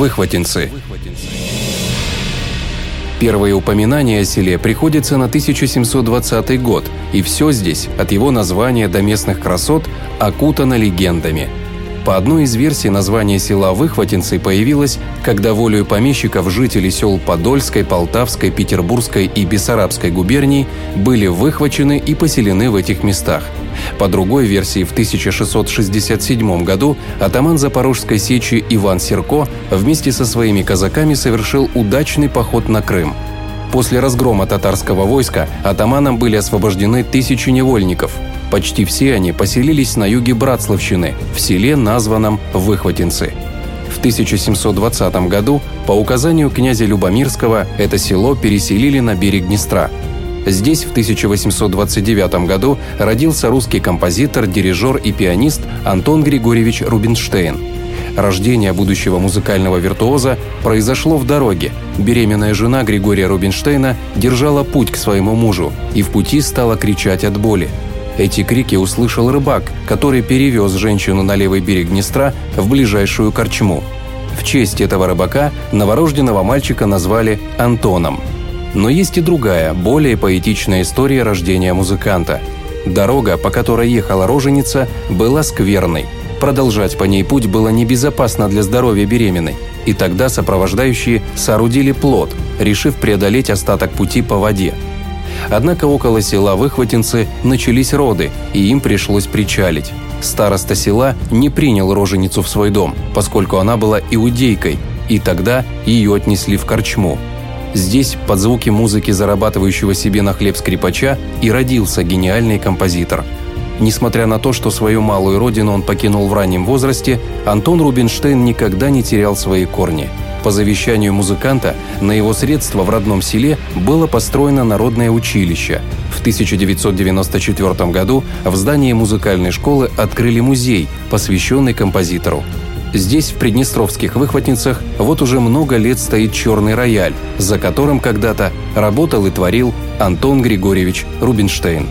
Выхватинцы. Первые упоминания о селе приходится на 1720 год, и все здесь, от его названия до местных красот, окутано легендами – по одной из версий, название села Выхватинцы появилось, когда волею помещиков жители сел Подольской, Полтавской, Петербургской и Бессарабской губерний были выхвачены и поселены в этих местах. По другой версии, в 1667 году атаман Запорожской сечи Иван Серко вместе со своими казаками совершил удачный поход на Крым. После разгрома татарского войска атаманам были освобождены тысячи невольников – Почти все они поселились на юге Братславщины, в селе, названном Выхватинцы. В 1720 году по указанию князя Любомирского это село переселили на берег Днестра. Здесь в 1829 году родился русский композитор, дирижер и пианист Антон Григорьевич Рубинштейн. Рождение будущего музыкального виртуоза произошло в дороге. Беременная жена Григория Рубинштейна держала путь к своему мужу и в пути стала кричать от боли. Эти крики услышал рыбак, который перевез женщину на левый берег Днестра в ближайшую корчму. В честь этого рыбака новорожденного мальчика назвали Антоном. Но есть и другая, более поэтичная история рождения музыканта. Дорога, по которой ехала роженица, была скверной. Продолжать по ней путь было небезопасно для здоровья беременной. И тогда сопровождающие соорудили плод, решив преодолеть остаток пути по воде – Однако около села Выхватинцы начались роды, и им пришлось причалить. Староста села не принял роженицу в свой дом, поскольку она была иудейкой, и тогда ее отнесли в корчму. Здесь, под звуки музыки зарабатывающего себе на хлеб скрипача, и родился гениальный композитор. Несмотря на то, что свою малую родину он покинул в раннем возрасте, Антон Рубинштейн никогда не терял свои корни – по завещанию музыканта на его средства в родном селе было построено народное училище. В 1994 году в здании музыкальной школы открыли музей, посвященный композитору. Здесь, в приднестровских выхватницах, вот уже много лет стоит черный рояль, за которым когда-то работал и творил Антон Григорьевич Рубинштейн.